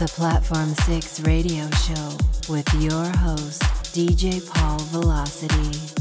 the Platform 6 radio show with your host, DJ Paul Velocity.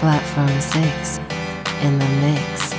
Platform 6 in the mix.